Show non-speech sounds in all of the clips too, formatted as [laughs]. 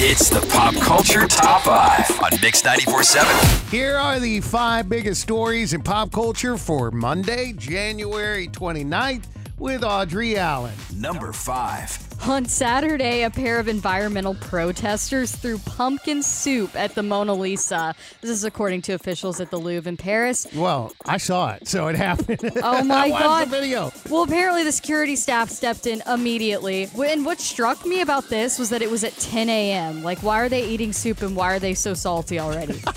It's the Pop Culture Top 5 on Mix 94.7. Here are the five biggest stories in pop culture for Monday, January 29th with Audrey Allen. Number 5. On Saturday, a pair of environmental protesters threw pumpkin soup at the Mona Lisa. This is according to officials at the Louvre in Paris. Well, I saw it, so it happened. Oh [laughs] my I watched God. the video. Well, apparently the security staff stepped in immediately. And what struck me about this was that it was at 10 a.m. Like, why are they eating soup and why are they so salty already? [laughs]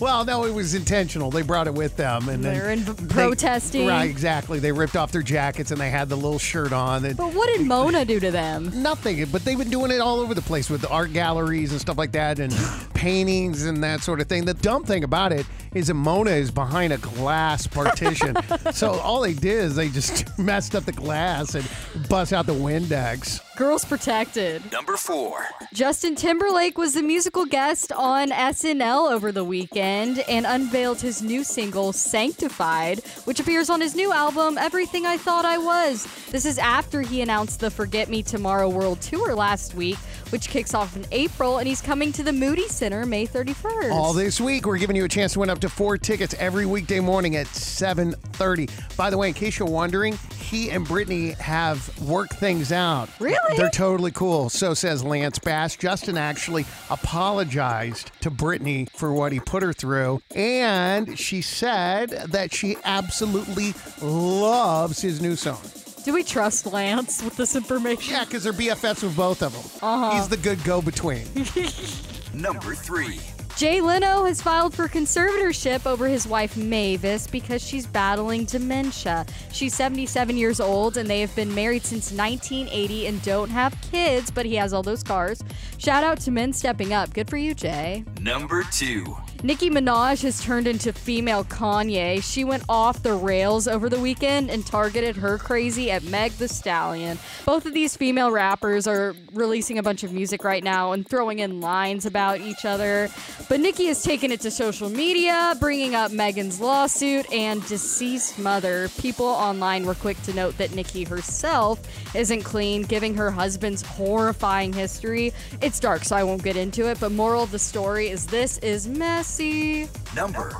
Well, no, it was intentional. They brought it with them, and They're in they- protesting. Right, exactly. They ripped off their jackets and they had the little shirt on. And But what did Mona do to them? nothing. But they've been doing it all over the place with the art galleries and stuff like that, and [laughs] paintings and that sort of thing. The dumb thing about it is that Mona is behind a glass partition, [laughs] so all they did is they just [laughs] messed up the glass and bust out the Windex. Girls protected. Number 4. Justin Timberlake was the musical guest on SNL over the weekend and unveiled his new single, Sanctified, which appears on his new album, Everything I Thought I Was. This is after he announced the Forget Me Tomorrow World Tour last week, which kicks off in April, and he's coming to the Moody Center May 31st. All this week, we're giving you a chance to win up to four tickets every weekday morning at 7.30. By the way, in case you're wondering, he and Britney have worked things out. Really? They're totally cool. So says Lance Bass. Justin actually apologized to Britney for what he put her through. And she said that she absolutely loves his new song. Do we trust Lance with this information? Yeah, because they're BFFs with both of them. Uh-huh. He's the good go-between. [laughs] Number 3. Jay Leno has filed for conservatorship over his wife Mavis because she's battling dementia. She's 77 years old and they have been married since 1980 and don't have kids, but he has all those cars. Shout out to men stepping up. Good for you, Jay. Number 2. Nicki Minaj has turned into female Kanye. She went off the rails over the weekend and targeted her crazy at Meg the Stallion. Both of these female rappers are releasing a bunch of music right now and throwing in lines about each other. But Nicki has taken it to social media, bringing up Megan's lawsuit and deceased mother. People online were quick to note that Nicki herself isn't clean, giving her husband's horrifying history. It's dark, so I won't get into it, but moral of the story is this is messy. Number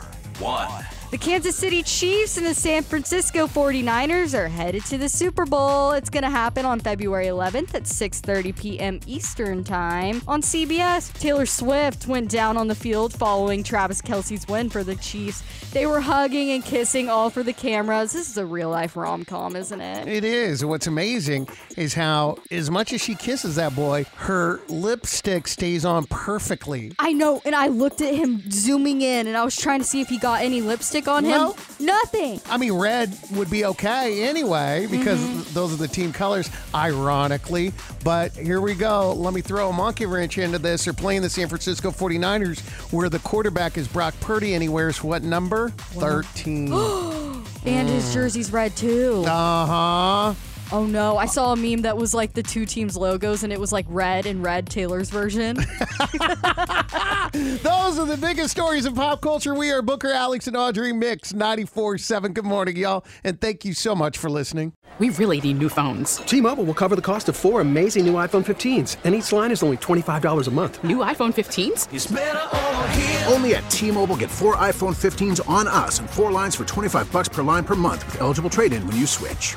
1. The Kansas City Chiefs and the San Francisco 49ers are headed to the Super Bowl. It's going to happen on February 11th at 6:30 p.m. Eastern Time on CBS. Taylor Swift went down on the field following Travis Kelce's win for the Chiefs. They were hugging and kissing all for the cameras. This is a real life rom-com, isn't it? It is. What's amazing is how, as much as she kisses that boy, her lipstick stays on perfectly. I know, and I looked at him zooming in and I was trying to see if he got any lipstick on him. No. Nothing. I mean, red would be okay anyway because those are the team colors, ironically. But here we go. Let me throw a monkey wrench into this. They're playing the San Francisco 49ers, where the quarterback is Brock Purdy, and he wears what number? [gasps] 13. uh [gasps] And his jersey's red too. Uh huh. Oh no, I saw a meme that was like the two teams' logos and it was like red and red Taylor's version. [laughs] Those are the biggest stories in pop culture. We are Booker, Alex, and Audrey Mix 94 7. Good morning, y'all. And thank you so much for listening. We really need new phones. T-Mobile will cover the cost of four amazing new iPhone 15s, and each line is only $25 a month. New iPhone 15s? Only at T-Mobile, get four iPhone 15s on us and four lines for 25 bucks per line per month with eligible trade-in when you switch.